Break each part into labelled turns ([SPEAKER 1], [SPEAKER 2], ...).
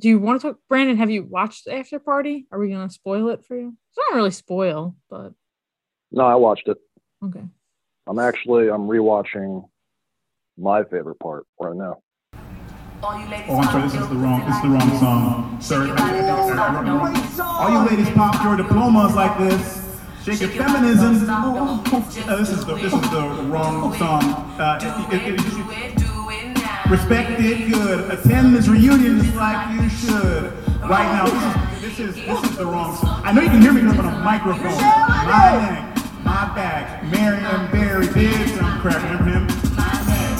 [SPEAKER 1] do you want to talk, Brandon? Have you watched After Party? Are we going to spoil it for you? It's not really spoil, but
[SPEAKER 2] No, I watched it.
[SPEAKER 1] okay.
[SPEAKER 2] I'm actually I'm rewatching my favorite part right now.
[SPEAKER 3] Oh, I'm sorry, this is the wrong, this is the wrong song. Sir, all you ladies pop your diplomas like this. Shake your feminism. Uh, this is the this is the, the wrong song. Uh, it- it- it- respect it, good. Attend this reunion just like you should. Right now, this is this is this is the wrong song. I know you can hear me because I'm on a microphone. My neck, my back, Marion Barry did some crap. Remember him? My neck,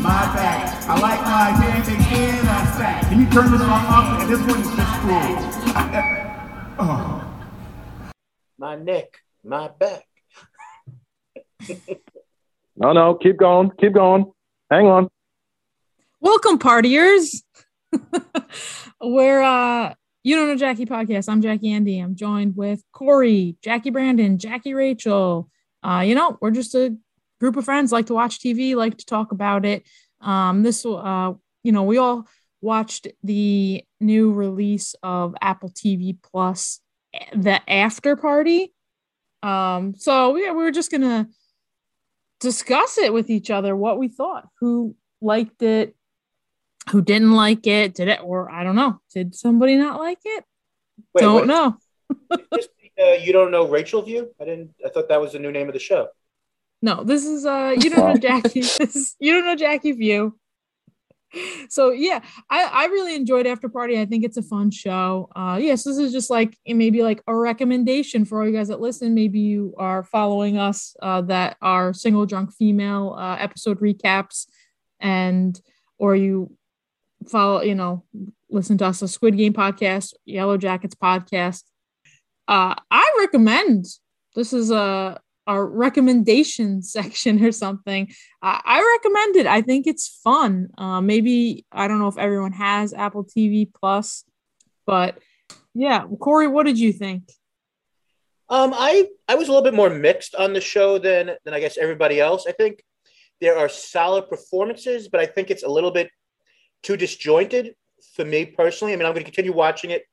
[SPEAKER 3] my back. I like my dancing skin and sack. Can you turn this song off? At this one is just cool. Oh.
[SPEAKER 4] My neck, my back.
[SPEAKER 2] No, no, keep going, keep going. Hang on.
[SPEAKER 1] Welcome, partiers. We're uh you don't know Jackie podcast. I'm Jackie Andy. I'm joined with Corey, Jackie Brandon, Jackie Rachel. Uh, you know, we're just a group of friends like to watch TV, like to talk about it. Um, this uh, you know, we all watched the new release of Apple TV Plus, the after party. Um, so yeah, we were just gonna discuss it with each other, what we thought, who liked it, who didn't like it, did it, or I don't know, did somebody not like it?
[SPEAKER 4] Wait,
[SPEAKER 1] don't
[SPEAKER 4] what-
[SPEAKER 1] know.
[SPEAKER 4] Just, uh, you don't know Rachel View? I didn't. I thought that was the new name of the show.
[SPEAKER 1] No, this is uh you don't know Jackie. This is, you don't know Jackie View. So yeah, I, I really enjoyed After Party. I think it's a fun show. Uh yes, this is just like maybe like a recommendation for all you guys that listen. Maybe you are following us uh that are single drunk female uh episode recaps and or you follow, you know, listen to us a Squid Game podcast, Yellow Jackets podcast. Uh I recommend this is a our recommendation section or something. I, I recommend it. I think it's fun. Uh, maybe I don't know if everyone has Apple TV Plus, but yeah, Corey, what did you think?
[SPEAKER 4] Um, I I was a little bit more mixed on the show than than I guess everybody else. I think there are solid performances, but I think it's a little bit too disjointed for me personally. I mean, I'm going to continue watching it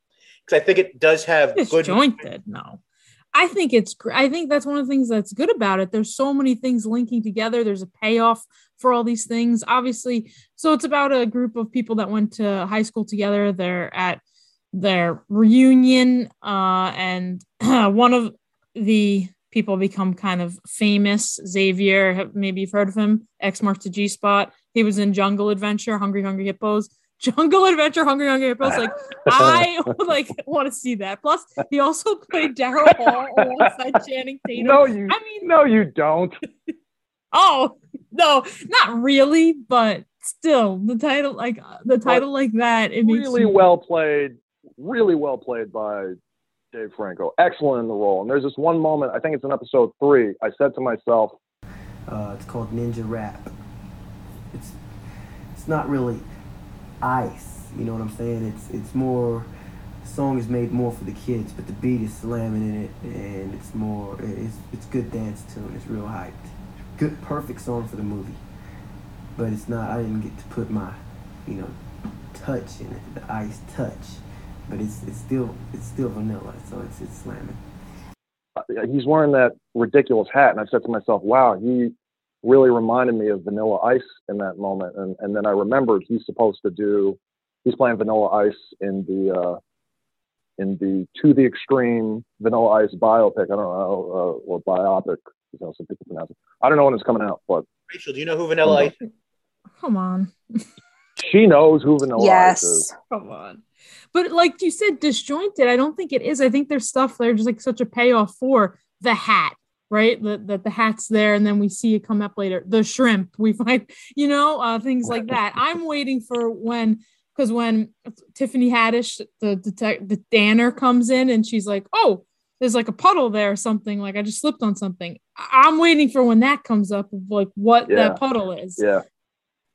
[SPEAKER 4] because I think it does have good.
[SPEAKER 1] Disjointed? No. I think it's I think that's one of the things that's good about it. There's so many things linking together. There's a payoff for all these things. Obviously, so it's about a group of people that went to high school together. They're at their reunion, uh, and one of the people become kind of famous. Xavier, maybe you've heard of him. X marks the G spot. He was in Jungle Adventure, Hungry Hungry Hippos. Jungle Adventure, Hungry Hungry Hippos. Like I like want to see that. Plus, he also played Daryl Hall alongside Channing Tatum.
[SPEAKER 2] No, you
[SPEAKER 1] I mean,
[SPEAKER 2] no, you don't.
[SPEAKER 1] oh no, not really, but still, the title like uh, the title like that. It makes
[SPEAKER 2] Really
[SPEAKER 1] you-
[SPEAKER 2] well played, really well played by Dave Franco. Excellent in the role. And there's this one moment, I think it's in episode three. I said to myself,
[SPEAKER 5] Uh, it's called Ninja Rap. It's not really ice. You know what I'm saying? It's it's more. The song is made more for the kids, but the beat is slamming in it, and it's more. It's it's good dance tune. It's real hyped. Good, perfect song for the movie. But it's not. I didn't get to put my, you know, touch in it. The ice touch. But it's it's still it's still vanilla, so it's it's slamming.
[SPEAKER 2] uh, he's wearing that ridiculous hat. And I said to myself, wow, he really reminded me of Vanilla Ice in that moment. And, and then I remembered he's supposed to do, he's playing Vanilla Ice in the, uh, in the To the Extreme Vanilla Ice biopic. I don't know, uh, or biopic, is how some people pronounce it. I don't know when it's coming out, but
[SPEAKER 4] Rachel, do you know who Vanilla Ice? is?
[SPEAKER 1] Come on,
[SPEAKER 2] she knows who Vanilla Ice is.
[SPEAKER 6] Yes.
[SPEAKER 1] come on. But like you said, disjointed. I don't think it is. I think there's stuff there just like such a payoff for the hat, right? That the, the hat's there, and then we see it come up later. The shrimp, we find, you know, uh, things like that. I'm waiting for when because when Tiffany Haddish, the the Danner comes in and she's like, "Oh, there's like a puddle there or something. Like I just slipped on something." I'm waiting for when that comes up of like what
[SPEAKER 2] Yeah.
[SPEAKER 1] that puddle is
[SPEAKER 2] Yeah.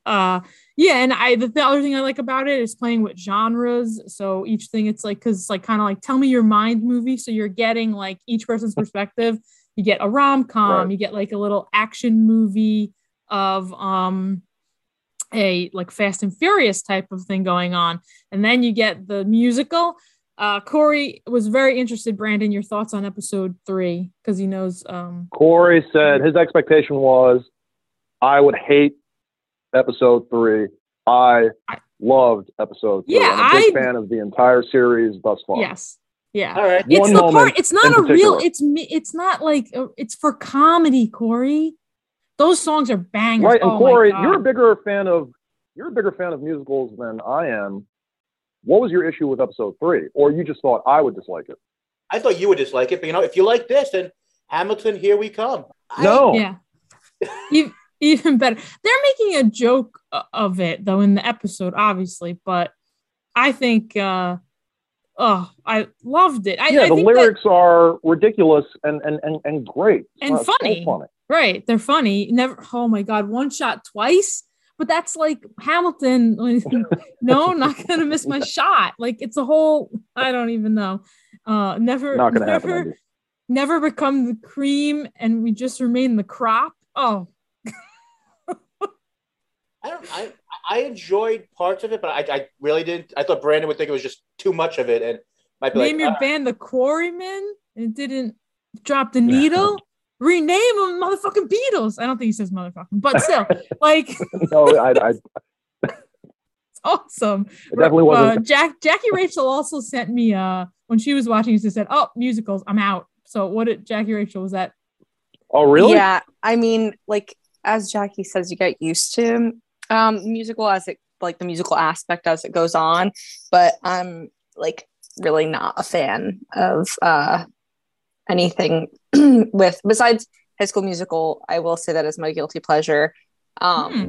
[SPEAKER 1] uh yeah and i the, the other thing i like about it is playing with genres so each thing it's like because it's like kind of like tell me your mind movie so you're getting like each person's perspective you get a rom-com
[SPEAKER 2] Right.
[SPEAKER 1] you get like a little action movie of um a like Fast and Furious type of thing going on, and then you get the musical. Uh, Corey was very interested. Brandon, your thoughts on episode three because he knows. Um,
[SPEAKER 2] Corey said his expectation was I would hate episode three. I,
[SPEAKER 1] I
[SPEAKER 2] loved episode three.
[SPEAKER 1] Yeah,
[SPEAKER 2] I'm a big
[SPEAKER 1] I-
[SPEAKER 2] fan of the entire series thus far.
[SPEAKER 1] yes, yeah.
[SPEAKER 4] All right.
[SPEAKER 1] It's
[SPEAKER 2] One
[SPEAKER 1] the part. It's not
[SPEAKER 2] in
[SPEAKER 1] a real. It's me. It's not like uh, it's for comedy, Corey. Those songs are bangers.
[SPEAKER 2] Right, and
[SPEAKER 1] Oh
[SPEAKER 2] Corey, you're a bigger fan of you're a bigger fan of musicals than I am. What was your issue with episode three? Or you just thought I would dislike it?
[SPEAKER 4] I thought you would dislike it, but you know, if you like this, then Hamilton, here we come. I-
[SPEAKER 2] No.
[SPEAKER 1] Yeah. E- Even better. They're making a joke of it though in the episode, obviously, but I think uh oh, I loved it. I,
[SPEAKER 2] yeah,
[SPEAKER 1] I
[SPEAKER 2] the
[SPEAKER 1] think that-
[SPEAKER 2] lyrics are ridiculous and and and, and great.
[SPEAKER 1] And
[SPEAKER 2] Uh, so
[SPEAKER 1] funny.
[SPEAKER 2] funny.
[SPEAKER 1] right, they're funny. Never oh my god, one shot twice. But that's like Hamilton. no, not gonna miss my shot. Like it's a whole. I don't even know. Uh, never,
[SPEAKER 2] Not gonna happen.
[SPEAKER 1] never,
[SPEAKER 2] Andy.
[SPEAKER 1] never become the cream, and we just remain the crop. Oh,
[SPEAKER 4] I don't. I I enjoyed parts of it, but I, I really didn't. I thought Brandon would think it was just too much of it, and might be
[SPEAKER 1] name
[SPEAKER 4] like,
[SPEAKER 1] your
[SPEAKER 4] "Ah."
[SPEAKER 1] band the Quarrymen and didn't drop the needle. Rename them motherfucking Beatles. I don't think he says motherfucking, but still, like it's
[SPEAKER 2] no, I, I it
[SPEAKER 1] awesome.
[SPEAKER 2] definitely wasn't.
[SPEAKER 1] Uh, Jack Jackie Rachel also sent me uh when she was watching. She said, "Oh, musicals, I'm out." So what did Jackie Rachel was that?
[SPEAKER 2] oh, really?
[SPEAKER 6] Yeah, I mean, like as Jackie says, you get used to um musical as it like the musical aspect as it goes on, but I'm like really not a fan of uh anything with besides High School Musical. I will say that is my guilty pleasure. Um,
[SPEAKER 1] Hmm.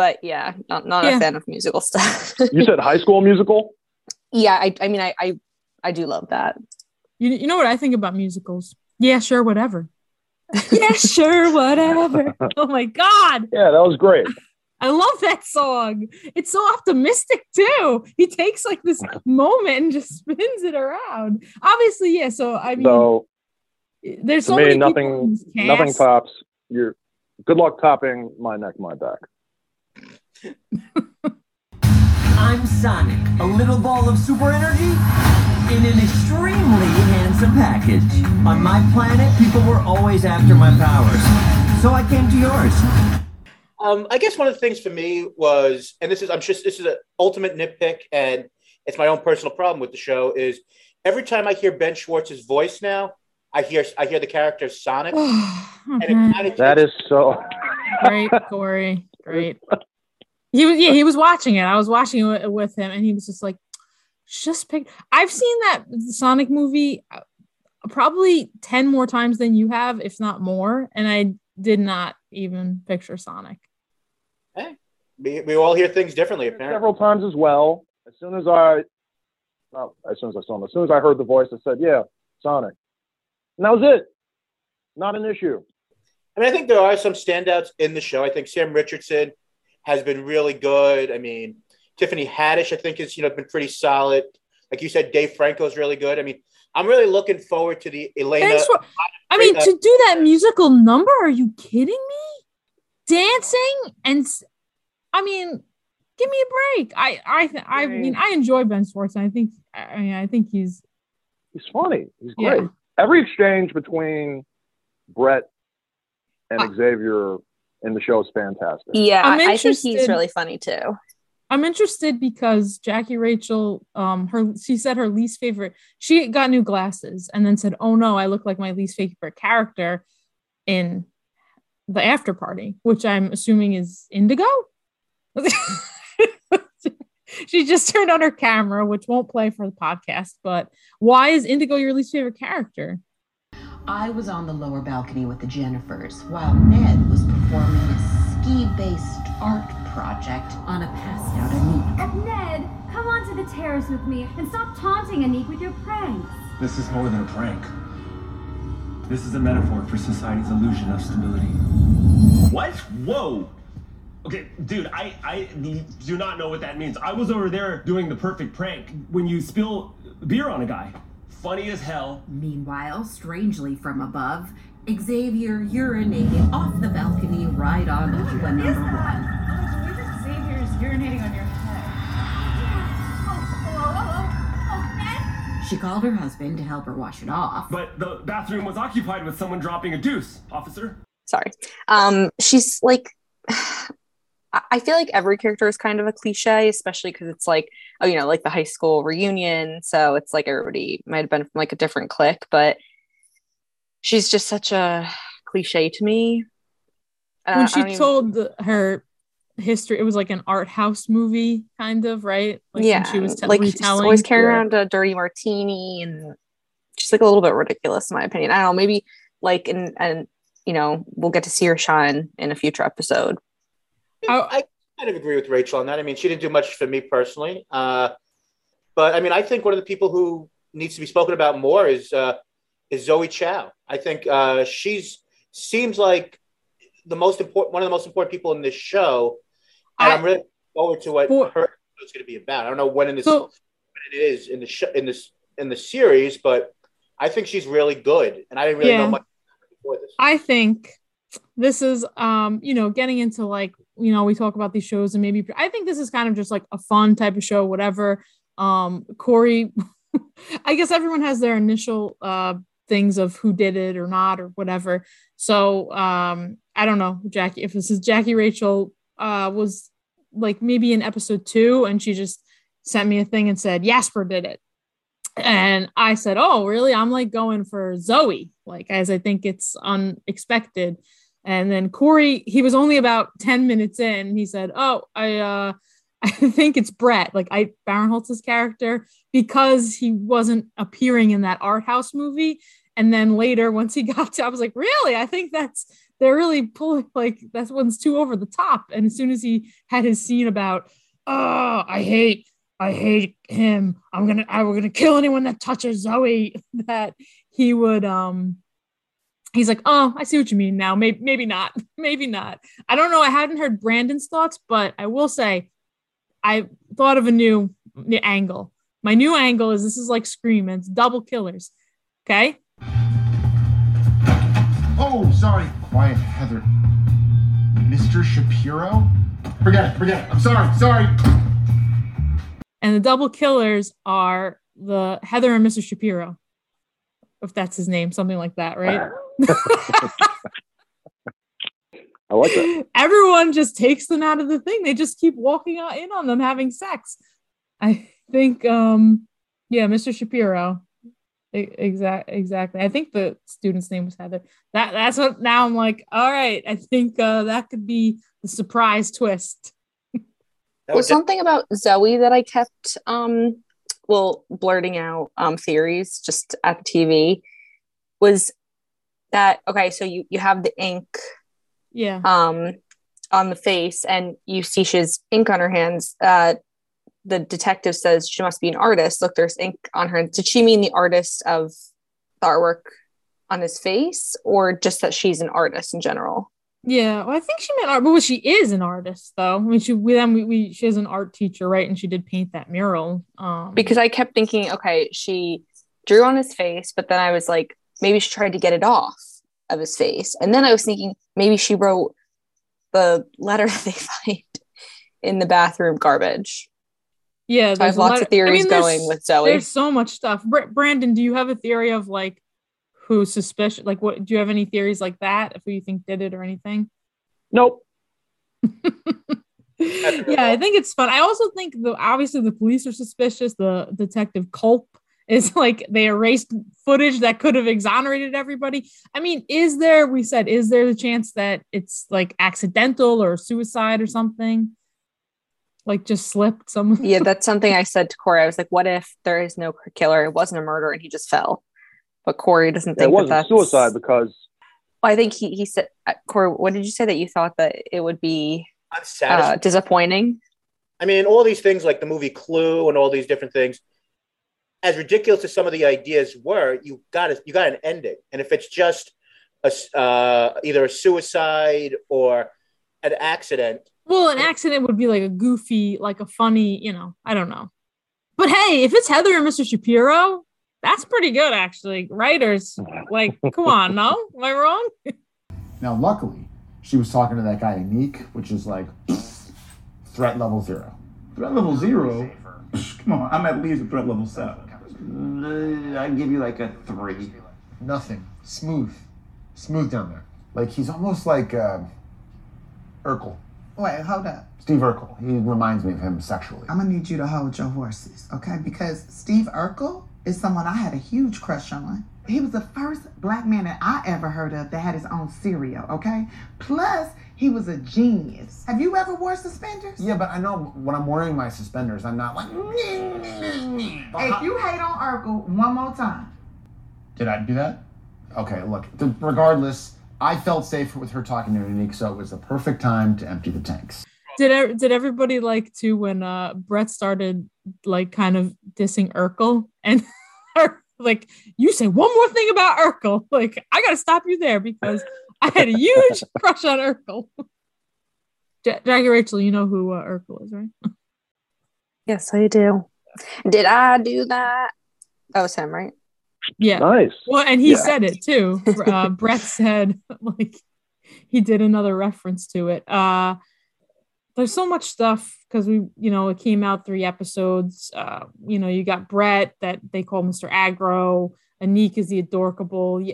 [SPEAKER 6] But yeah, not not
[SPEAKER 1] Yeah.
[SPEAKER 6] a fan of musical stuff.
[SPEAKER 2] You said High School Musical.
[SPEAKER 6] yeah, I I mean I I, I do love that.
[SPEAKER 1] You you know what I think about musicals? Yeah, sure, whatever. yeah, sure, whatever. Oh my god.
[SPEAKER 2] Yeah, that was great.
[SPEAKER 1] I love that song. It's so optimistic too. He takes like this moment and just spins it around. Obviously, yeah. So I mean,
[SPEAKER 2] So
[SPEAKER 1] there's
[SPEAKER 2] to
[SPEAKER 1] so
[SPEAKER 2] me,
[SPEAKER 1] many people in
[SPEAKER 2] nothing,
[SPEAKER 1] this cast.
[SPEAKER 2] nothing tops. Your good luck topping my neck, my back.
[SPEAKER 7] I'm Sonic, a little ball of super energy in an extremely handsome package. On my planet, people were always after my powers, so I came to yours.
[SPEAKER 4] Um, I guess one of the things for me was, and this is, I'm just, this is an ultimate nitpick, and it's my own personal problem with the show. Is every time I hear Ben Schwartz's voice now, I hear, I hear the character Sonic, and it kind of
[SPEAKER 2] That is so.
[SPEAKER 1] Great, Corey. Great. He was yeah, he was watching it. I was watching it with him, and he was just like, just pick. I've seen that Sonic movie uh, probably ten more times than you have, if not more, and I did not even picture Sonic.
[SPEAKER 4] Hey, we, we all hear things differently. Apparently,
[SPEAKER 2] several times as well. As soon as I, well, as soon as I saw him, as soon as I heard the voice, I said, "Yeah, Sonic," and that was it. Not an issue.
[SPEAKER 4] I mean, I think there are some standouts in the show. I think Sam Richardson has been really good. I mean, Tiffany Haddish, I think, has you know been pretty solid. Like you said, Dave Franco's really good. I mean, I'm really looking forward to the
[SPEAKER 1] Ilana. For. I mean, to do that musical number, are you kidding me? Dancing and, I mean, give me a break. I, I, th- I mean, I enjoy Ben Schwartz. and I think, I mean, I think he's
[SPEAKER 2] He's funny. He's
[SPEAKER 1] Yeah.
[SPEAKER 2] great. Every exchange between Brett and
[SPEAKER 1] Uh,
[SPEAKER 2] Xavier in the show is fantastic.
[SPEAKER 6] Yeah,
[SPEAKER 1] I'm
[SPEAKER 6] I, I think he's really funny too.
[SPEAKER 1] I'm interested because Jackie Rachel, um, her she said her least favorite. She got new glasses and then said, "Oh no, I look like my least favorite character in the after party," which I'm assuming is Indigo. she just turned on her camera, which won't play for the podcast. But why is Indigo your least favorite character?
[SPEAKER 8] I was on the lower balcony with the Jennifers while Ned was performing a ski based art project on a passed out Aniq.
[SPEAKER 9] Ned, come onto the terrace with me and stop taunting Aniq with your pranks.
[SPEAKER 7] This is more than a prank. This is a metaphor for society's illusion of stability. What? Whoa! Okay, dude, I, I do not know what that means. I was over there doing the perfect prank when you spill beer on a guy. Funny as hell.
[SPEAKER 8] Meanwhile, strangely from above, Xavier urinated off the balcony right onto the number one.
[SPEAKER 10] Xavier's urinating on your head.
[SPEAKER 8] Oh, oh, she called her husband to help her wash it off.
[SPEAKER 7] But the bathroom was occupied with someone dropping a deuce, officer.
[SPEAKER 6] Sorry. Um, she's like, I- I feel like every character is kind of a cliche, especially because it's like, oh, you know, like the high school reunion. So it's like everybody might have been from like a different clique, but she's just such a cliche to me. Uh,
[SPEAKER 1] when she
[SPEAKER 6] don't even-
[SPEAKER 1] told her history, it was like an art house movie, kind of, right? Like
[SPEAKER 6] yeah,
[SPEAKER 1] she was te-
[SPEAKER 6] like she's always carrying
[SPEAKER 1] Yeah.
[SPEAKER 6] around a dirty martini, and she's like a little bit ridiculous in my opinion. I don't know, maybe like and and you know we'll get to see her shine in a future episode.
[SPEAKER 4] I kind of agree with Rachel on that. I mean, she didn't do much for me personally, uh, but I mean, I think one of the people who needs to be spoken about more is uh, is Zoe Chao. I think uh, she's seems like the most important, one of the most important people in this show, and I, am really forward to what her is going to be about. I don't know when in this
[SPEAKER 1] So-
[SPEAKER 4] when it is in the show in this in the series, but I think she's really good, and I didn't really
[SPEAKER 1] Yeah.
[SPEAKER 4] know much before this.
[SPEAKER 1] I think this is um you know getting into like you know we talk about these shows and maybe I think this is kind of just like a fun type of show whatever um Corey I guess everyone has their initial uh things of who did it or not or whatever so um I don't know Jackie if this is Jackie Rachel uh was like maybe in episode 2 and she just sent me a thing and said Jasper did it and I said, "Oh, really? I'm like going for Zoe, like as I think it's unexpected." And then Corey, he was only about ten minutes in. He said, "Oh, I, uh, I think it's Brett, like I Barinholtz's character, because he wasn't appearing in that art house movie." And then later, once he got to, I was like, "Really? I think that's they're really pulling like that one's too over the top." And as soon as he had his scene about, "Oh, I hate." I hate him. I'm gonna I we're gonna kill anyone that touches Zoe. That he would um he's like, oh, I see what you mean now. Maybe maybe not. Maybe not. I don't know. I hadn't heard Brandon's thoughts, but I will say I thought of a new, angle. My new angle is this is like Scream, and it's double killers. Okay.
[SPEAKER 3] Sorry. Quiet, Heather. Mr. Shapiro? Forget it, forget it. I'm sorry, sorry.
[SPEAKER 1] And the double killers are the Heather and Mr. Shapiro. If that's his name, something like that, right?
[SPEAKER 2] I like that.
[SPEAKER 1] everyone just takes them out of the thing. They just keep walking in on them having sex. I think, um, yeah, Mr. Shapiro. Exactly. Exactly. I think the student's name was Heather. That that's what. Now I'm like, all right. I think uh, that could be the surprise twist.
[SPEAKER 6] was something about Zoe that I kept um well blurting out um theories just at the TV was that okay so you you have the ink
[SPEAKER 1] Yeah.
[SPEAKER 6] um on the face and you see she's ink on her hands uh the detective says she must be an artist look there's ink on her did she mean the artist of the artwork on his face or just that she's an artist in general
[SPEAKER 1] Yeah, well, I think she meant art, but well, she is an artist, though. I mean, she we then we, we she is an art teacher, right? And she did paint that mural. Um,
[SPEAKER 6] because I kept thinking, okay, she drew on his face, but then I was like, maybe she tried to get it off of his face. And then I was thinking, maybe she wrote the letter that they find in the bathroom garbage.
[SPEAKER 1] Yeah,
[SPEAKER 6] So I have
[SPEAKER 1] there's
[SPEAKER 6] lots
[SPEAKER 1] lot-
[SPEAKER 6] of theories
[SPEAKER 1] I mean,
[SPEAKER 6] going with Zoe.
[SPEAKER 1] There's so much stuff. Br- Brandon, do you have a theory of like who's suspicious? Like, what do you have any theories like that? If who you think did it or anything?
[SPEAKER 2] Nope.
[SPEAKER 1] yeah, I think it's fun. I also think the obviously the police are suspicious. The detective Culp is like they erased footage that could have exonerated everybody. I mean, is there? We said, is there the chance that it's like accidental or suicide or something? Like just slipped some.
[SPEAKER 6] yeah, that's something I said to Corey. I was like, what if there is no killer? It wasn't a murder and he just fell. But Corey doesn't think that
[SPEAKER 2] wasn't
[SPEAKER 6] that's
[SPEAKER 2] suicide because
[SPEAKER 6] I think he he said uh, Corey, what did you say that you thought that it would be uh, disappointing?
[SPEAKER 4] I mean, all these things like the movie Clue and all these different things. as ridiculous as some of the ideas were, you got a, you got an ending, and if it's just a, uh, either a suicide or an accident,
[SPEAKER 1] Well, an accident would be like a goofy, like a funny, you know, I don't know. But hey, if it's Heather and Mr. Shapiro, that's pretty good actually. Writers, like, come on, no? Am I wrong?
[SPEAKER 11] Now, luckily, she was talking to that guy, Aniq, which is like threat level zero.
[SPEAKER 3] Threat level zero? Come on, I'm at least a threat level seven.
[SPEAKER 5] Uh, I'd give you like a three.
[SPEAKER 11] Nothing. Smooth. Smooth down there. Like, he's almost like uh, Urkel.
[SPEAKER 12] Wait, hold up.
[SPEAKER 11] Steve Urkel. He reminds me of him sexually.
[SPEAKER 12] I'm gonna need you to hold your horses, okay? Because Steve Urkel is someone I had a huge crush on. He was the first black man that I ever heard of that had his own cereal, okay? Plus, he was a genius. Have you ever wore suspenders?
[SPEAKER 11] Yeah, but I know when I'm wearing my suspenders, I'm not like.
[SPEAKER 12] If you hate on Urkel one more time,
[SPEAKER 11] Did I do that? Okay, look. regardless, I felt safe with her talking to Aniq, so it was the perfect time to empty the tanks.
[SPEAKER 1] Did did everybody like to when uh Brett started like kind of dissing Urkel and like you say one more thing about Urkel? Like I gotta stop you there because I had a huge crush on Urkel. Ja- Jackie Rachel, you know who uh, Urkel is, right?
[SPEAKER 6] Yes, I do. Did I do that? That was him, right?
[SPEAKER 1] Yeah.
[SPEAKER 2] Nice.
[SPEAKER 1] Well, and he
[SPEAKER 2] Yeah.
[SPEAKER 1] said it too. Uh, Brett said like he did another reference to it. Uh, there's so much stuff because we, you know, it came out three episodes. Uh, you know, you got Brett that they call Mr. Aggro. Aniq is the adorable.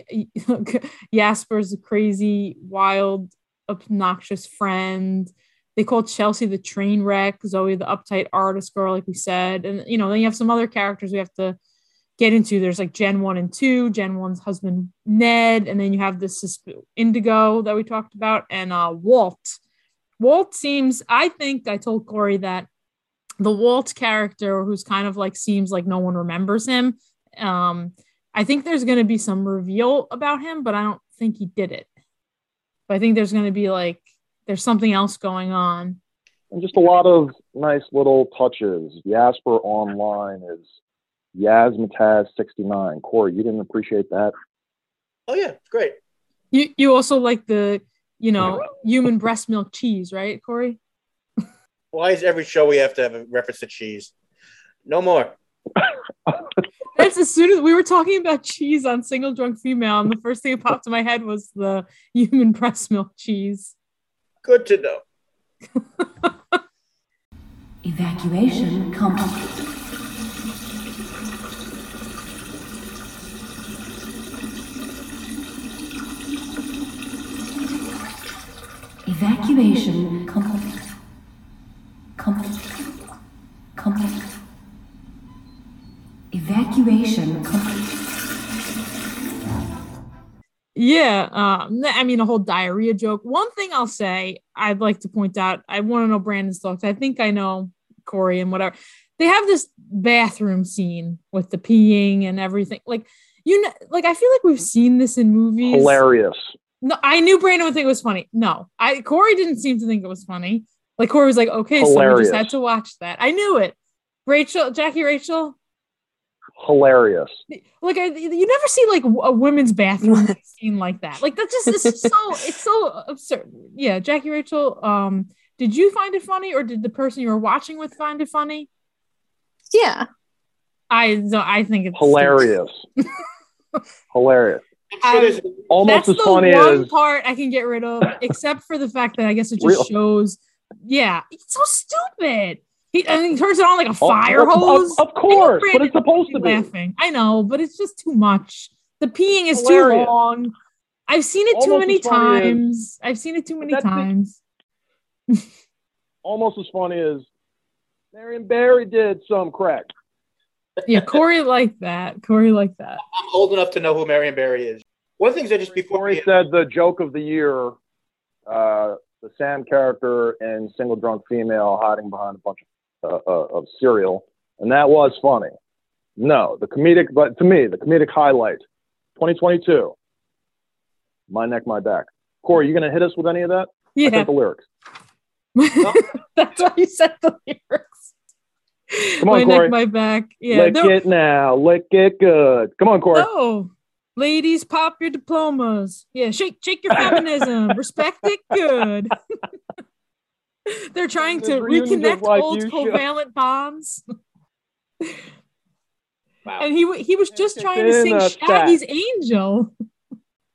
[SPEAKER 1] Jasper's the crazy, wild, obnoxious friend. They call Chelsea the train wreck. Zoe the uptight artist girl, like we said. And you know, then you have some other characters we have to get into. There's like Gen 1 and 2, Gen 1's husband Ned, and then you have this Indigo that we talked about, and uh Walt. Walt seems, I think I told Corey that the Walt character, who's kind of like seems like no one remembers him. Um, I think there's gonna be some reveal about him, but I don't think he did it. But I think there's gonna be like there's something else going on.
[SPEAKER 2] And just a lot of nice little touches. Jasper online is Yasmataz69. Corey, you didn't appreciate that?
[SPEAKER 4] oh yeah, it's great.
[SPEAKER 1] You you also like the you know human breast milk cheese, right, Corey?
[SPEAKER 4] Why is every show we have to have a reference to cheese? No more.
[SPEAKER 1] That's as soon as we were talking about cheese on single drunk female, and the first thing that popped in my head was the human breast milk cheese.
[SPEAKER 4] Good to know.
[SPEAKER 9] Evacuation complete. Evacuation complete. Complete. Complete. Evacuation complete.
[SPEAKER 1] Yeah, um, I mean a whole diarrhea joke. One thing I'll say, I'd like to point out. I want to know Brandon's thoughts. I think I know Corey and whatever. They have this bathroom scene with the peeing and everything. Like you know, like I feel like we've seen this in movies.
[SPEAKER 2] Hilarious.
[SPEAKER 1] No, I knew Brandon would think it was funny. No, I Corey didn't seem to think it was funny. Like Corey was like, okay, so we just had to watch that. I knew it. Rachel, Jackie, Rachel,
[SPEAKER 2] Hilarious.
[SPEAKER 1] like I, you never see like a women's bathroom scene like that. Like that's just it's so it's so absurd. Yeah, Jackie, Rachel, um, did you find it funny, or did the person you were watching with find it funny?
[SPEAKER 6] Yeah,
[SPEAKER 1] I no, I think it's
[SPEAKER 2] Hilarious. Hilarious.
[SPEAKER 1] I-
[SPEAKER 2] Almost
[SPEAKER 1] that's
[SPEAKER 2] as
[SPEAKER 1] the
[SPEAKER 2] funny
[SPEAKER 1] one
[SPEAKER 2] as
[SPEAKER 1] part I can get rid of, except for the fact that I guess it just
[SPEAKER 2] Real-
[SPEAKER 1] shows. Yeah, it's so stupid. He and he turns it on like a
[SPEAKER 2] Oh,
[SPEAKER 1] fire
[SPEAKER 2] of- of-
[SPEAKER 1] hose.
[SPEAKER 2] of
[SPEAKER 1] know
[SPEAKER 2] course, but it's supposed to be.
[SPEAKER 1] Laughing, I know, but it's just too much. The peeing is
[SPEAKER 2] Hilarious.
[SPEAKER 1] too long. I've seen it too many
[SPEAKER 2] funny as-
[SPEAKER 1] times. I've seen it too many times.
[SPEAKER 2] almost as funny as Marion Barry did some crack.
[SPEAKER 1] Yeah, Corey liked that. Corey liked that.
[SPEAKER 4] I'm old enough to know who Marion Barry is. One of the things I just before
[SPEAKER 2] Corey said the joke of the year, uh, the Sam character and single drunk female hiding behind a bunch of, uh, uh, of cereal, and that was funny. No, the comedic, but to me, the comedic highlight, 2022, my neck, my back. Corey, you gonna hit us with any of that?
[SPEAKER 1] Yeah.
[SPEAKER 2] said the lyrics.
[SPEAKER 1] That's why you said the lyrics.
[SPEAKER 2] Come on,
[SPEAKER 1] my
[SPEAKER 2] Corey.
[SPEAKER 1] neck, my back. Yeah.
[SPEAKER 2] Lick
[SPEAKER 1] there-
[SPEAKER 2] it now. Lick it good. Come on, Corey.
[SPEAKER 1] No. Ladies, pop your diplomas. Yeah, shake shake your feminism. Respect it good. They're trying to
[SPEAKER 2] The
[SPEAKER 1] reconnect old
[SPEAKER 2] you
[SPEAKER 1] covalent bonds.
[SPEAKER 4] Wow.
[SPEAKER 1] And he he was just trying to sing
[SPEAKER 2] a
[SPEAKER 1] Shaggy's Angel.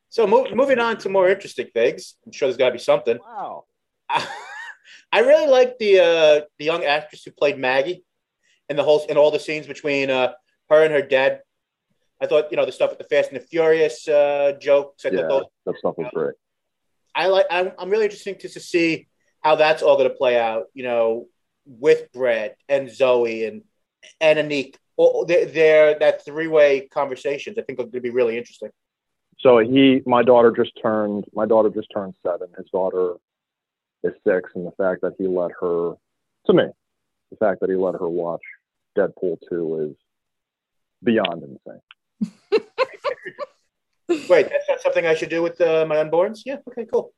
[SPEAKER 4] So mo- moving on to more interesting things. I'm sure there's got to be something.
[SPEAKER 2] Wow.
[SPEAKER 4] I really like the uh, the young actress who played Maggie, and the whole and all the scenes between uh, her and her dad. I thought you know the stuff with the Fast and the Furious uh, jokes. I
[SPEAKER 2] Yeah,
[SPEAKER 4] thought those,
[SPEAKER 2] that stuff was great.
[SPEAKER 4] I like. I'm, I'm really interested to, to see how that's all going to play out. You know, with Brad and Zoe and and Aniq. They're, they're that three way conversations. I think are going to be really interesting.
[SPEAKER 2] So he, my daughter just turned, my daughter just turned seven. His daughter is six, and the fact that he let her, to me, the fact that he let her watch Deadpool two is beyond insane.
[SPEAKER 4] Wait, that's not something I should do with uh, my unborns? Yeah. Okay. Cool.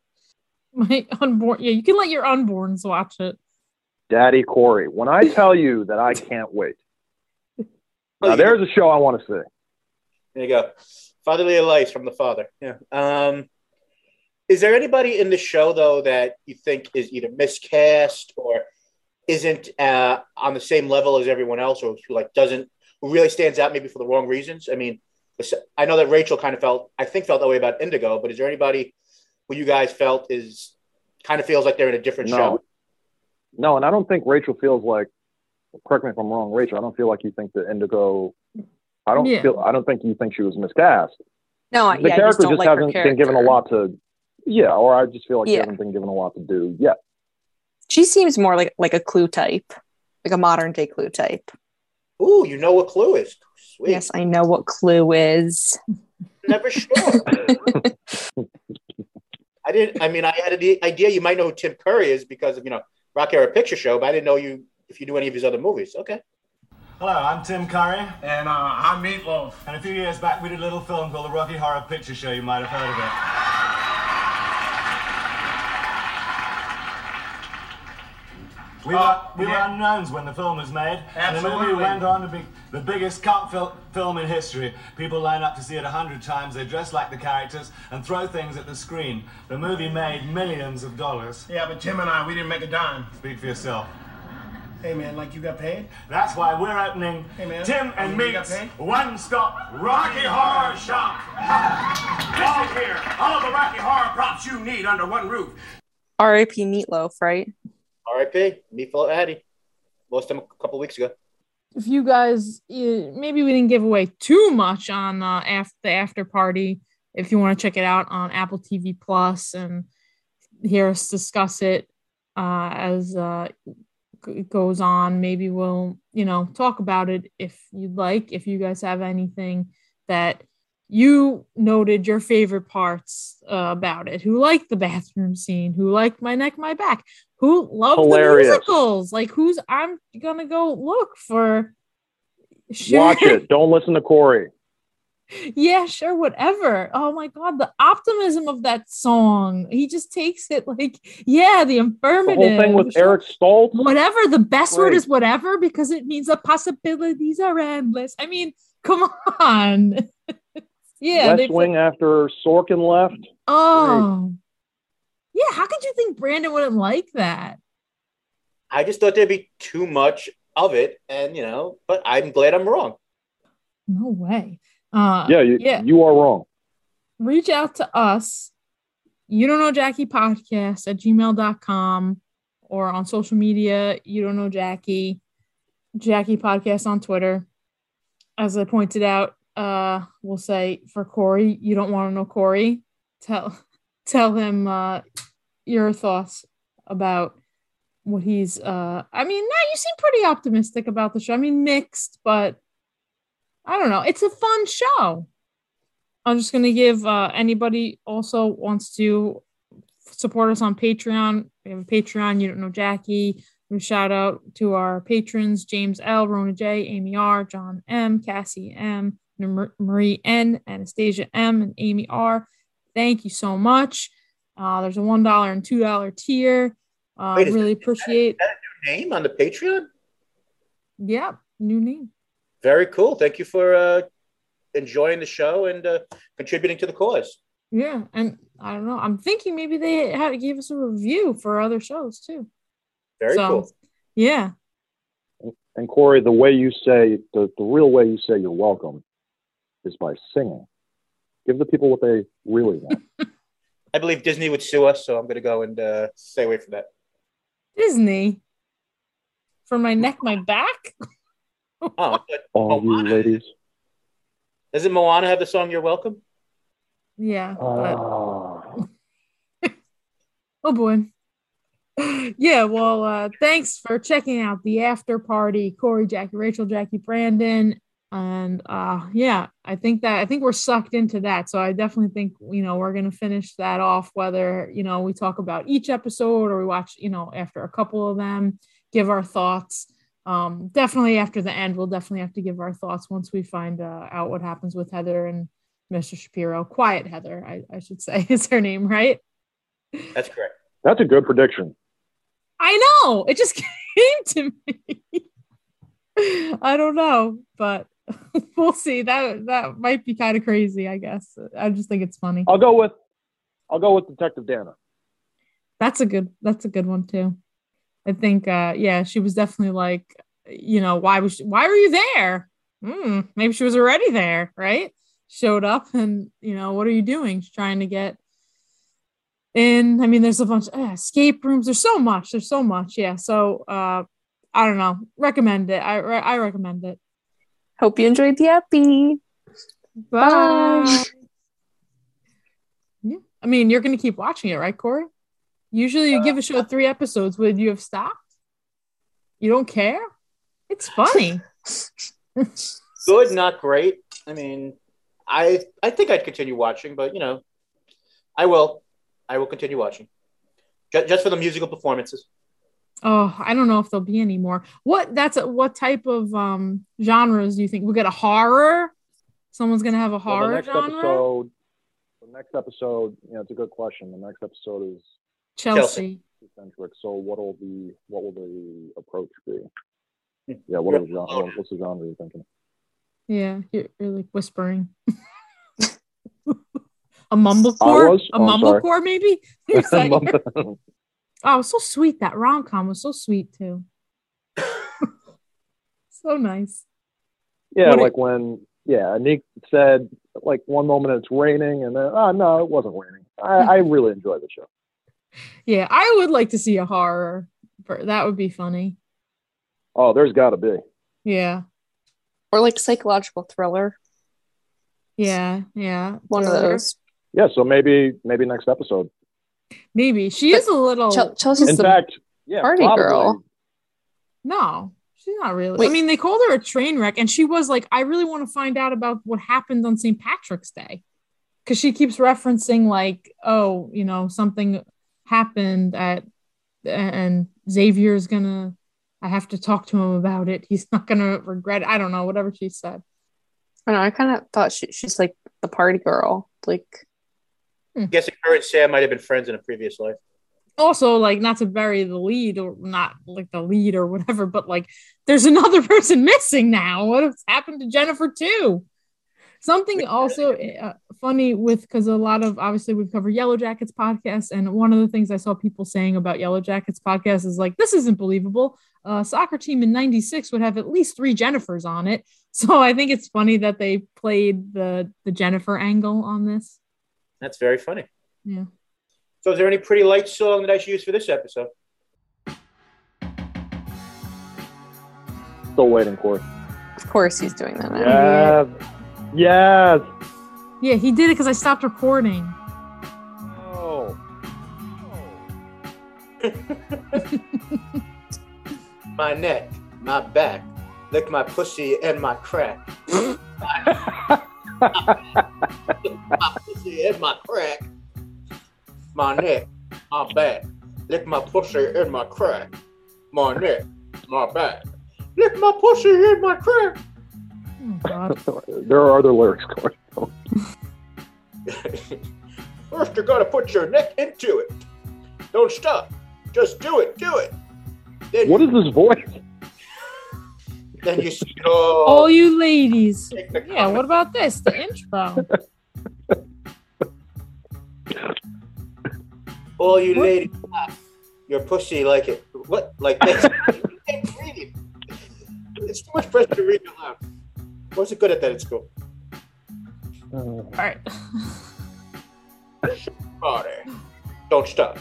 [SPEAKER 1] My unborn. Yeah, you can let your unborns watch it.
[SPEAKER 2] Daddy Corey, when I tell you that I can't wait,
[SPEAKER 4] Oh,
[SPEAKER 2] now there's a show I want to see.
[SPEAKER 4] There you go. Fatherly advice from the father. Yeah. Um, is there anybody in the show though that you think is either miscast or isn't uh, on the same level as everyone else, or who like doesn't who really stands out maybe for the wrong reasons? I mean, I know that Rachel kind of felt I think felt that way about Indigo, but is there anybody who you guys felt is kind of feels like they're in a different
[SPEAKER 2] No.
[SPEAKER 4] show?
[SPEAKER 2] No, and I don't think Rachel feels like. Correct me if I'm wrong, Rachel. I don't feel like you think that Indigo. I don't
[SPEAKER 1] Yeah.
[SPEAKER 2] feel. I don't think you think she was miscast.
[SPEAKER 6] No,
[SPEAKER 2] the
[SPEAKER 6] yeah, I just
[SPEAKER 2] character
[SPEAKER 6] don't
[SPEAKER 2] just
[SPEAKER 6] like
[SPEAKER 2] hasn't been given a lot to. Yeah, or I just feel like she
[SPEAKER 6] Yeah.
[SPEAKER 2] hasn't been given a lot to do yet.
[SPEAKER 6] She seems more like like a clue type, like a modern day clue type.
[SPEAKER 4] Ooh, you know what Clue is? Sweet.
[SPEAKER 6] Yes, I know what clue is.
[SPEAKER 4] Never sure. I didn't. I mean, I had the idea you might know who Tim Curry is because of you know Rocky Horror Picture Show, but I didn't know you if you knew any of his other movies. Okay.
[SPEAKER 13] Hello, I'm Tim Curry. And uh, I'm Meatloaf. And a few years back, we did a little film called The Rocky Horror Picture Show. You might have heard of it. We, were,
[SPEAKER 3] Uh,
[SPEAKER 13] we were unknowns when the film was made. And the movie went on to be the biggest cult fil- film in history. People line up to see it a hundred times. They dress like the characters and throw things at the screen. The movie made millions of dollars.
[SPEAKER 3] Yeah, but Tim and I, we didn't make a dime.
[SPEAKER 13] Speak for yourself.
[SPEAKER 3] Hey, man, like you got paid?
[SPEAKER 13] That's why we're opening
[SPEAKER 3] Hey, man.
[SPEAKER 13] Tim
[SPEAKER 3] Oh,
[SPEAKER 13] and
[SPEAKER 3] you got paid?
[SPEAKER 13] one-stop Rocky Horror Shop.
[SPEAKER 3] All here. All the Rocky Horror props you need under one roof.
[SPEAKER 6] R.I.P. Meatloaf, right?
[SPEAKER 4] R.I.P. Meatloaf Aday. Lost him a couple weeks ago.
[SPEAKER 1] if you guys maybe we didn't give away too much on uh, after the after party if you want to check it out on apple tv plus and hear us discuss it uh, as uh, it goes on maybe we'll you know talk about it if you'd like if you guys have anything that you noted your favorite parts uh, about it who liked the bathroom scene who liked my neck my back who loved
[SPEAKER 2] Hilarious.
[SPEAKER 1] the musicals like who's i'm gonna go look for
[SPEAKER 2] Watch it. Don't listen to Corey.
[SPEAKER 1] yeah sure whatever oh my god the optimism of that song he just takes it like yeah the
[SPEAKER 2] The whole thing with Eric Stoltz.
[SPEAKER 1] whatever the best word is whatever because it means the possibilities are endless i mean come on yeah
[SPEAKER 2] West Wing after Sorkin left.
[SPEAKER 1] oh yeah how could you think brandon wouldn't like that?
[SPEAKER 4] I just thought there'd be too much of it, and you know, but I'm glad I'm wrong.
[SPEAKER 1] no way. Uh
[SPEAKER 2] yeah, you,
[SPEAKER 1] yeah.
[SPEAKER 2] you are wrong.
[SPEAKER 1] reach out to us. You don't know jackie podcast at gmail.com or on social media. You don't know jackie jackie podcast on twitter. As i pointed out uh we'll say for corey you don't want to know corey. Tell tell him uh your thoughts about what he's uh i mean now you seem pretty optimistic about the show i mean mixed but i don't know it's a fun show I'm just gonna give uh, anybody also wants to support us on Patreon. We have a Patreon. You don't know Jackie. We shout out to our patrons: James L, Rona J, Amy R, John M, Cassie M, Marie N, Anastasia M, and Amy R. Thank you so much. Uh, there's a one dollar and two dollar tier. Uh,
[SPEAKER 4] Wait, is
[SPEAKER 1] really appreciate.
[SPEAKER 4] new name on the Patreon?
[SPEAKER 1] Yep, new name.
[SPEAKER 4] Very cool. Thank you for uh, enjoying the show and uh, contributing to the cause.
[SPEAKER 1] Yeah, and I don't know. I'm thinking maybe they had to give us a review for other shows too.
[SPEAKER 4] Very
[SPEAKER 1] So,
[SPEAKER 4] cool.
[SPEAKER 1] Yeah.
[SPEAKER 2] And Corey, the way you say the, the real way you say you're welcome is by singing. Give the people what they really want.
[SPEAKER 4] I believe Disney would sue us, so I'm going to go and uh, stay away from that.
[SPEAKER 1] Disney. For my neck, my back.
[SPEAKER 4] Oh, but
[SPEAKER 2] All you ladies.
[SPEAKER 4] doesn't Moana have the song "You're Welcome"?
[SPEAKER 1] Yeah. but-
[SPEAKER 2] Oh,
[SPEAKER 1] Oh boy. Yeah, well, uh, thanks for checking out the after party, Corey, Jackie, Rachel, Jackie, Brandon. And uh yeah, I think that I think we're sucked into that. So I definitely think, you know, we're gonna finish that off, whether you know we talk about each episode or we watch, you know, after a couple of them, give our thoughts. Um, definitely after the end, we'll definitely have to give our thoughts once we find uh, out what happens with Heather and Mr. Shapiro. Quiet Heather, I, I should say is her name, right?
[SPEAKER 4] That's correct.
[SPEAKER 2] that's a good prediction.
[SPEAKER 1] I know. It just came to me. I don't know, but we'll see. That that might be kind of crazy, I guess. I just think it's funny.
[SPEAKER 2] I'll go with I'll go with Detective Dana.
[SPEAKER 1] That's a good that's a good one too. I think uh yeah, she was definitely like, you know, why was she, why were you there? Hmm, maybe she was already there, right? Showed up and you know, what are you doing? She's trying to get in. I mean, there's a bunch of escape rooms. There's so much. There's so much. Yeah. So uh I don't know. Recommend it. I I recommend it.
[SPEAKER 6] Hope you enjoyed the epi.
[SPEAKER 1] Bye. Yeah. I mean, you're going to keep watching it, right, Corey? Usually you give a show three episodes. Would you have stopped? You don't care? It's funny.
[SPEAKER 4] Good, not great. I mean, I I think I'd continue watching, but you know, I will. I will continue watching. Just, just for the musical performances.
[SPEAKER 1] Oh, I don't know if there'll be any more. What that's a, what type of um genres do you think? We'll get a horror? Someone's going to have a
[SPEAKER 2] Well, the
[SPEAKER 1] horror
[SPEAKER 2] next
[SPEAKER 1] genre?
[SPEAKER 2] episode the next episode, you know, it's a good question. The next episode is
[SPEAKER 1] Chelsea.
[SPEAKER 2] centric. So what will the what will the approach be? Yeah, what are the genre, what's the genre you're thinking?
[SPEAKER 1] Yeah, you're, you're like whispering. a mumblecore?
[SPEAKER 2] was?
[SPEAKER 1] A
[SPEAKER 2] Oh, I'm sorry.
[SPEAKER 1] mumblecore, maybe? Is that your- Oh, so sweet. That rom com was so sweet too. so nice.
[SPEAKER 2] Yeah,
[SPEAKER 1] What do-
[SPEAKER 2] like when yeah, Nick said like one moment it's raining and then oh no, it wasn't raining. I, I really enjoy the show.
[SPEAKER 1] Yeah, I would like to see a horror. For, that would be funny.
[SPEAKER 2] Oh, there's gotta be.
[SPEAKER 1] Yeah,
[SPEAKER 6] Or like psychological thriller.
[SPEAKER 1] yeah, yeah.
[SPEAKER 6] One of those.
[SPEAKER 2] Yeah, so maybe maybe next episode.
[SPEAKER 1] Maybe she is a little.
[SPEAKER 6] Chel- Chelsea's
[SPEAKER 2] In
[SPEAKER 6] the
[SPEAKER 2] fact, yeah,
[SPEAKER 6] party
[SPEAKER 2] probably.
[SPEAKER 6] girl.
[SPEAKER 1] no, she's not really. I mean, they called her a train wreck, and she was like, "I really want to find out about what happened on St. Patrick's Day," because she keeps referencing like, "Oh, you know, something happened at, and Xavier's gonna." I have to talk to him about it. He's not gonna regret it. I don't know, whatever she said.
[SPEAKER 6] I know. I kind of thought she, she's like the party girl. Like,
[SPEAKER 4] I'm guessing her and Sam might have been friends in a previous life.
[SPEAKER 1] also like not to bury the lead or not like the lead or whatever but like there's another person missing now. What has happened to jennifer too? Something also uh, funny with because a lot of obviously we've covered yellow jackets podcast and one of the things i saw people saying about yellow jackets podcast is like this isn't believable. Uh soccer team in 96 would have at least three jennifers on it. So i think it's funny that they played the the jennifer angle on this
[SPEAKER 4] That's very funny.
[SPEAKER 1] yeah
[SPEAKER 4] So, is there any pretty light song that I should use for this episode?
[SPEAKER 2] Still waiting, Corey.
[SPEAKER 6] of course he's doing that. now.
[SPEAKER 2] Yes. Yes.
[SPEAKER 1] yeah he did it because i stopped recording
[SPEAKER 2] Oh.
[SPEAKER 4] My neck, my back, lick my pussy and my crack. my pussy and my crack. My neck, my back, lick my pussy in my crack. My neck, my back, lick my pussy in my crack.
[SPEAKER 1] oh
[SPEAKER 2] there are other lyrics, Corey.
[SPEAKER 4] First, you gotta put your neck into it. Don't stop. Just do it. Do it. Then
[SPEAKER 2] What is this voice?
[SPEAKER 4] Then you see it all.
[SPEAKER 1] All you ladies. Yeah, what about this? The intro.
[SPEAKER 4] All you ladies, laugh. your pussy like it. What? Like this? You can't read it. it's too much pressure to read it aloud. Wasn't good at that at school.
[SPEAKER 1] All right.
[SPEAKER 4] Party. Don't stop.